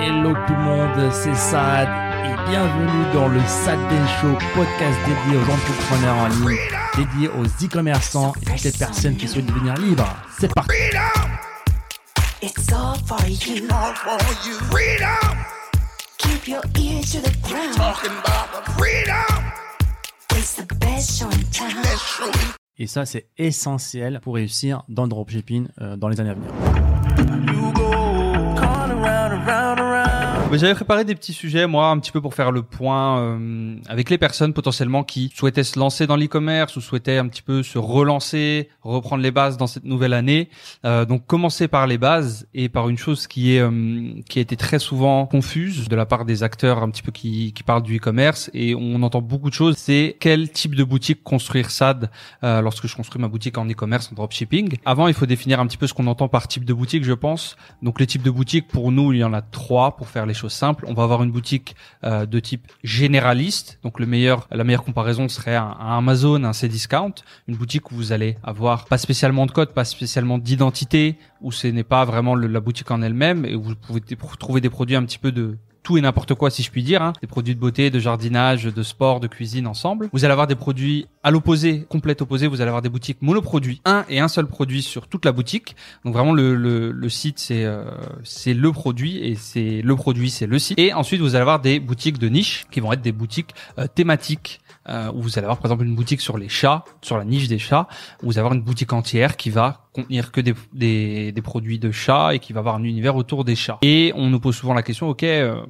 Hello tout le monde, c'est Sad et bienvenue dans le Sad Show, podcast dédié aux entrepreneurs en ligne, dédié aux e-commerçants et toutes les personnes qui souhaitent devenir libres. C'est parti. It's all for you. all for you. Freedom, Keep your ears to the ground. talking about the freedom. It's the best show in town. Show. Et ça, c'est essentiel pour réussir dans le dropshipping euh, dans les années à venir. J'avais préparé des petits sujets, moi, un petit peu pour faire le point euh, avec les personnes potentiellement qui souhaitaient se lancer dans l'e-commerce ou souhaitaient un petit peu se relancer, reprendre les bases dans cette nouvelle année. Euh, donc, commencer par les bases et par une chose qui est euh, qui a été très souvent confuse de la part des acteurs un petit peu qui, qui parlent du e-commerce et on entend beaucoup de choses. C'est quel type de boutique construire SAD euh, lorsque je construis ma boutique en e-commerce, en dropshipping. Avant, il faut définir un petit peu ce qu'on entend par type de boutique, je pense. Donc, les types de boutiques, pour nous, il y en a trois pour faire les choses. On va avoir une boutique euh, de type généraliste. Donc, le meilleur, la meilleure comparaison serait un, Amazon, un Cdiscount, une boutique où vous allez avoir pas spécialement de code, pas spécialement d'identité, où ce n'est pas vraiment la boutique en elle-même et où vous pouvez trouver des produits un petit peu de tout et n'importe quoi si je puis dire, hein. des produits de beauté, de jardinage, de sport, de cuisine ensemble. Vous allez avoir des produits à l'opposé, complète opposé, vous allez avoir des boutiques monoproduits, un et un seul produit sur toute la boutique. Donc vraiment le, le, le site c'est euh, le produit et c'est le produit c'est le site. Et ensuite vous allez avoir des boutiques de niche qui vont être des boutiques euh, thématiques euh, où vous allez avoir par exemple une boutique sur les chats, sur la niche des chats, où vous allez avoir une boutique entière qui va contenir que des, des, des produits de chats et qui va avoir un univers autour des chats. Et on nous pose souvent la question, ok, euh,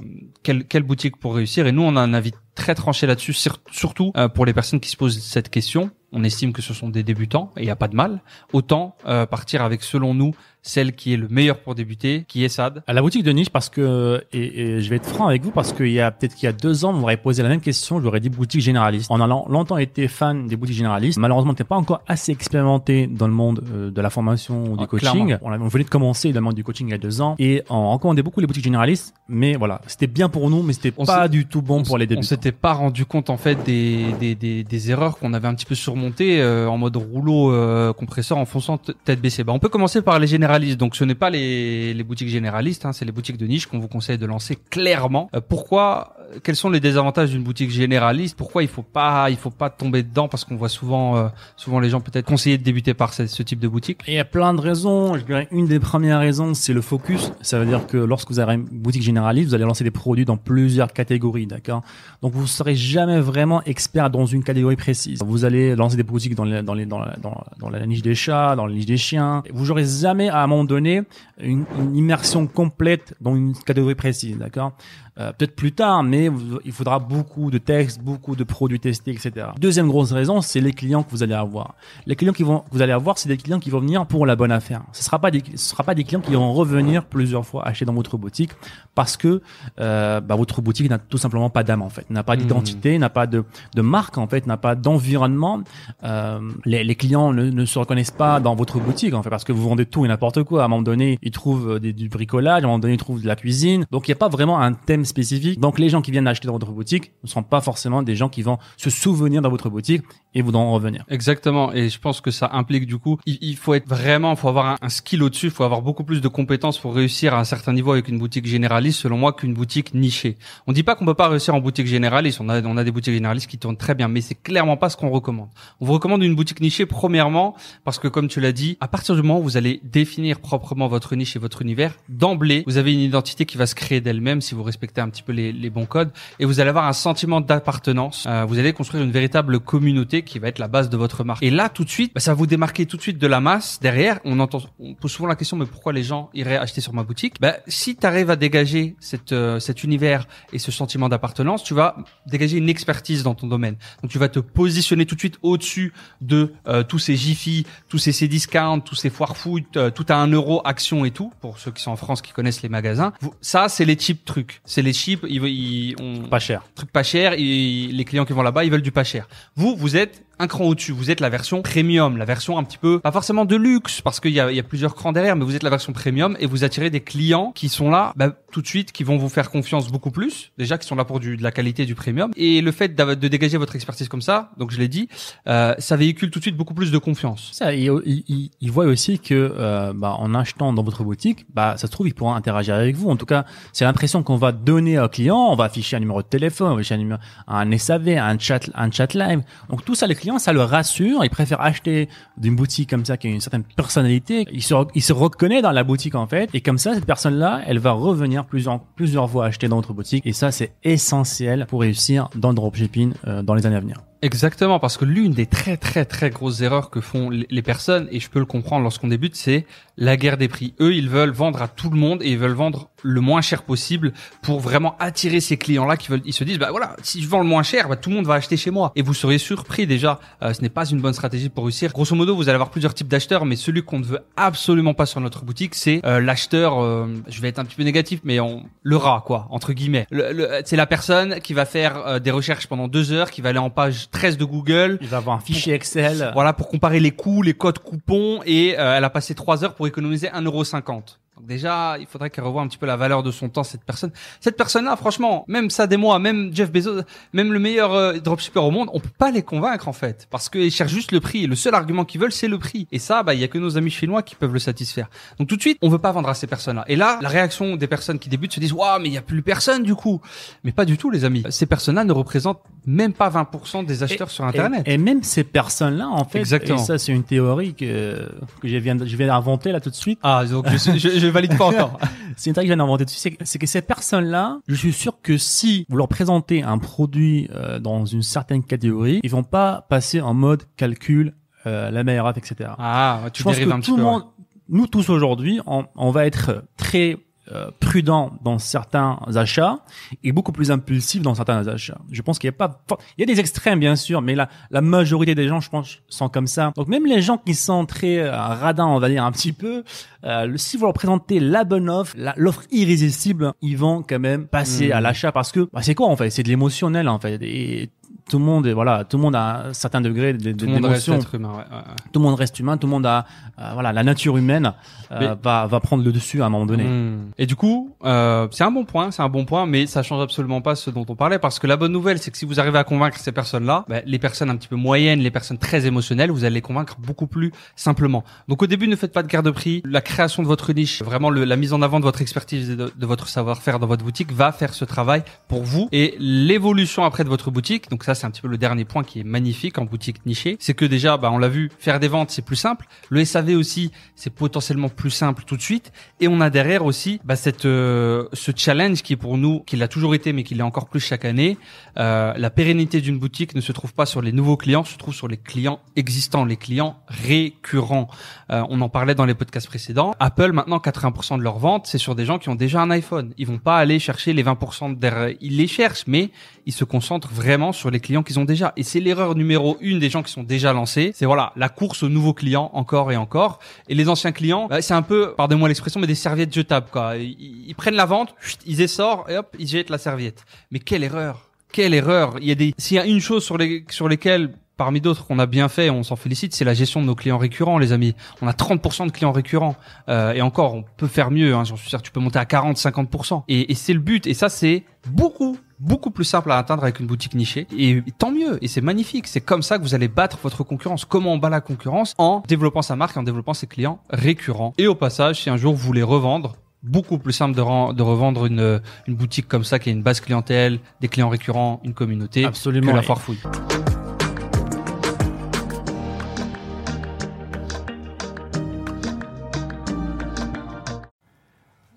quelle, quelle boutique pour réussir? Et nous, on a un avis très tranché là-dessus, sur- surtout euh, pour les personnes qui se posent cette question. On estime que ce sont des débutants et il n'y a pas de mal. Autant euh, partir avec, selon nous, celle qui est le meilleur pour débuter, qui est SAD. À la boutique de niche parce que et, et je vais être franc avec vous parce qu'il y a peut-être qu'il y a deux ans, vous m'aurez posé la même question, je vous aurais dit boutique généraliste. On a long- longtemps été fan des boutiques généralistes. Malheureusement, on n'était pas encore assez expérimenté dans le monde euh, de la formation ou du Ah, coaching. On, on venait de commencer dans le monde du coaching il y a deux ans et on recommandait beaucoup les boutiques généralistes. Mais voilà, c'était bien pour nous, mais c'était On pas du tout bon on pour les On débutants. s'était pas rendu compte en fait des, des, des, des erreurs qu'on avait un petit peu surmontées euh, en mode rouleau euh, compresseur en fonçant tête baissée. Bah, on peut commencer par les généralistes. Donc ce n'est pas les, boutiques généralistes, hein, c'est les boutiques de niche qu'on vous conseille de lancer clairement. Euh, pourquoi Quels sont les désavantages d'une boutique généraliste? Pourquoi il faut pas il faut pas tomber dedans? Parce qu'on voit souvent souvent les gens peut-être conseiller de débuter par ce, type de boutique. Il y a plein de raisons. Une des premières raisons, c'est le focus. Ça veut dire que lorsque vous avez une boutique généraliste, vous allez lancer des produits dans plusieurs catégories, d'accord? Donc vous serez jamais vraiment expert dans une catégorie précise. Vous allez des boutiques dans, dans, les, dans, la, dans, dans la niche des chats, dans la niche des chiens. Vous n'aurez jamais à un moment donné une, une immersion complète dans une catégorie précise, d'accord? Euh, peut-être plus tard, mais il faudra beaucoup de textes, beaucoup de produits testés, etc. Deuxième grosse raison, c'est les clients que vous allez avoir. Les clients qui vont, que vous allez avoir, c'est des clients qui vont venir pour la bonne affaire. Ce sera pas des, ce sera pas des clients qui vont revenir plusieurs fois acheter dans votre boutique parce que euh, bah, votre boutique n'a tout simplement pas d'âme en fait, n'a pas d'identité, n'a pas de, de marque en fait, n'a pas d'environnement. Euh, les, les clients ne, ne se reconnaissent pas dans votre boutique en fait parce que vous vendez tout et n'importe quoi. À un moment donné, ils trouvent des, du bricolage, à un moment donné, ils trouvent de la cuisine. Donc il n'y a pas vraiment un thème spécifique. Donc les gens qui viennent acheter dans votre boutique ne sont pas forcément des gens qui vont se souvenir dans votre boutique et voudront revenir. Exactement, et je pense que ça implique du coup, il, faut être vraiment, faut avoir un, un skill au-dessus, il faut avoir beaucoup plus de compétences pour réussir à un certain niveau avec une boutique généraliste, selon moi, qu'une boutique nichée. On dit pas qu'on peut pas réussir en boutique généraliste, on a, on a des boutiques généralistes qui tournent très bien, mais c'est clairement pas ce qu'on recommande. On vous recommande une boutique nichée premièrement, parce que comme tu l'as dit, à partir du moment où vous allez définir proprement votre niche et votre univers, d'emblée, vous avez une identité qui va se créer d'elle-même si vous respectez un petit peu les, bons codes, et vous allez avoir un sentiment d'appartenance. Euh, vous allez construire une véritable communauté qui va être la base de votre marque. Et là, tout de suite, bah, ça va vous démarquer tout de suite de la masse. Derrière, on entend, on pose souvent la question, mais pourquoi les gens iraient acheter sur ma boutique? Bah, Si tu arrives à dégager cette, euh, cet univers et ce sentiment d'appartenance, tu vas dégager une expertise dans ton domaine. Donc, tu vas te positionner tout de suite au-dessus de euh, tous ces Jiffy, tous ces Cdiscount, tous ces foire food, euh, tout à un euro action et tout. Pour ceux qui sont en France, qui connaissent les magasins, ça, c'est les cheap trucs. C'est les cheap. Ils, ils, on, Pas cher. truc pas cher et les clients qui vont là-bas ils veulent du pas cher vous vous êtes un cran au-dessus. Vous êtes la version premium, la version un petit peu, pas forcément de luxe, parce qu'il y a, y a plusieurs crans derrière, mais vous êtes la version premium et vous attirez des clients qui sont là bah, tout de suite, qui vont vous faire confiance beaucoup plus, déjà qui sont là pour du, de la qualité du premium. Et le fait de dégager votre expertise comme ça, donc je l'ai dit, euh, ça véhicule tout de suite beaucoup plus de confiance. Ça, il, il, il- voit aussi que euh, bah, en achetant dans votre boutique, bah, ça se trouve, il pourra interagir avec vous. En tout cas, c'est l'impression qu'on va donner au client. On va afficher un numéro de téléphone, on va afficher un, numéro, un SAV, un chat, un chat live. Donc tout ça, les clients, ça le rassure. Ils préfèrent acheter d'une boutique comme ça qui a une certaine personnalité. Il se, il se reconnaît dans la boutique en fait. Et comme ça, cette personne-là, elle va revenir plusieurs, plusieurs fois acheter dans votre boutique. Et ça, c'est essentiel pour réussir dans le dropshipping euh, dans les années à venir. Exactement, parce que l'une des très très très grosses erreurs que font les personnes, et je peux le comprendre lorsqu'on débute, c'est la guerre des prix. Eux, ils veulent vendre à tout le monde et ils veulent vendre le moins cher possible pour vraiment attirer ces clients-là qui veulent. Ils se disent, bah voilà, si je vends le moins cher, bah tout le monde va acheter chez moi. Et vous seriez surpris déjà. euh, ce n'est pas une bonne stratégie pour réussir. Grosso modo, vous allez avoir plusieurs types d'acheteurs, mais celui qu'on ne veut absolument pas sur notre boutique, c'est euh, l'acheteur. euh, je vais être un petit peu négatif, mais on, le rat, quoi, entre guillemets. Le- le- c'est la personne qui va faire des recherches pendant deux heures, qui va aller en page 13 de Google, Il va avoir un fichier Excel. voilà, pour comparer les coûts, les codes coupons, et euh, elle a passé trois heures pour économiser 1,50€. Donc déjà, il faudrait qu'elle revoie un petit peu la valeur de son temps, cette personne. Cette personne-là, franchement, même ça des mois, même Jeff Bezos, même le meilleur euh, dropshipper au monde, on peut pas les convaincre en fait, parce qu'ils cherchent juste le prix. Et le seul argument qu'ils veulent, c'est le prix. Et ça, bah, il y a que nos amis chinois qui peuvent le satisfaire. Donc tout de suite, on veut pas vendre à ces personnes-là. Et là, la réaction des personnes qui débutent se disent, waouh, mais il y a plus personne du coup. Mais pas du tout, les amis. Ces personnes-là ne représentent même pas 20% des acheteurs sur Internet. Et, et même ces personnes-là, en fait, Exactement. et ça c'est une théorie que, que je viens, de- je viens d'inventer là tout de suite. Ah, donc je, suis- je, je valide pas encore. C'est une théorie que je viens d'inventer dessus. C'est que, c'est que ces personnes-là, je suis sûr que si vous leur présentez un produit euh, dans une certaine catégorie, ils vont pas passer en mode calcul, euh, la meilleure offre, etc. Ah, tu je pense que un petit tout peu. le ouais. monde, nous tous aujourd'hui, on, on va être très euh, prudent dans certains achats et beaucoup plus impulsif dans certains achats. Je pense qu'il y a pas, il y a des extrêmes bien sûr, mais la, la majorité des gens, je pense, sont comme ça. Donc même les gens qui sont très euh, radins, on va dire un petit peu, euh, le- si vous leur présentez la bonne offre, l'offre irrésistible, ils vont quand même passer Mm. à l'achat parce que bah, c'est quoi en fait? C'est de l'émotionnel en fait. Et tout le monde, est- voilà, tout le monde a un certain degré de- de- Tout le monde reste d'émotion être humain. Ouais, ouais, ouais. tout le monde reste humain, tout le monde a, euh, voilà, la nature humaine euh, Mais- va, va prendre le dessus à un moment donné. Hmm. Et du coup, euh, c'est un bon point, c'est un bon point, mais ça change absolument pas ce dont on parlait parce que la bonne nouvelle, c'est que si vous arrivez à convaincre ces personnes-là, bah, les personnes un petit peu moyennes, les personnes très émotionnelles, vous allez les convaincre beaucoup plus simplement. Donc au début, ne faites pas de garde de prix. La création de votre niche, vraiment le- la mise en avant de votre expertise et de, de votre savoir-faire dans votre boutique va faire ce travail pour vous. Et l'évolution après de votre boutique, donc ça c'est un petit peu le dernier point qui est magnifique en boutique nichée, c'est que déjà, bah, on l'a vu, faire des ventes c'est plus simple. Le SAV aussi, c'est potentiellement plus simple tout de suite. Et on a derrière aussi bah, cette euh, ce challenge qui est pour nous, qui l'a toujours été, mais qui l'est encore plus chaque année. Euh, la pérennité d'une boutique ne se trouve pas sur les nouveaux clients, se trouve sur les clients existants, les clients récurrents. Euh, on en parlait dans les podcasts précédents. Apple maintenant 80% de leurs ventes, c'est sur des gens qui ont déjà un iPhone. Ils vont pas aller chercher les 20% derrière. Ils les cherchent, mais ils se concentrent vraiment sur les clients qu'ils ont déjà. Et c'est l'erreur numéro une des gens qui sont déjà lancés. C'est voilà la course aux nouveaux clients encore et encore. Et les anciens clients, bah, c'est un peu, pardonnez-moi l'expression, mais des serviettes jetables quoi. Ils, ils prennent la vente, ils essorent et hop, ils jettent la serviette. Mais quelle erreur Quelle erreur Il y a des, s'il y a une chose sur les sur lesquelles Parmi d'autres qu'on a bien fait, on s'en félicite, c'est la gestion de nos clients récurrents, les amis. On a 30% de clients récurrents. Euh, et encore, on peut faire mieux. Hein, J'en suis sûr, tu peux monter à 40, 50%. Et, et c'est le but. Et ça, c'est beaucoup, beaucoup plus simple à atteindre avec une boutique nichée. Et, tant mieux. Et c'est magnifique. C'est comme ça que vous allez battre votre concurrence. Comment on bat la concurrence En développant sa marque en développant ses clients récurrents. Et au passage, si un jour vous voulez revendre, beaucoup plus simple de, revendre une, une boutique comme ça qui a une base clientèle, des clients récurrents, une communauté, Absolument. que la foire fouille.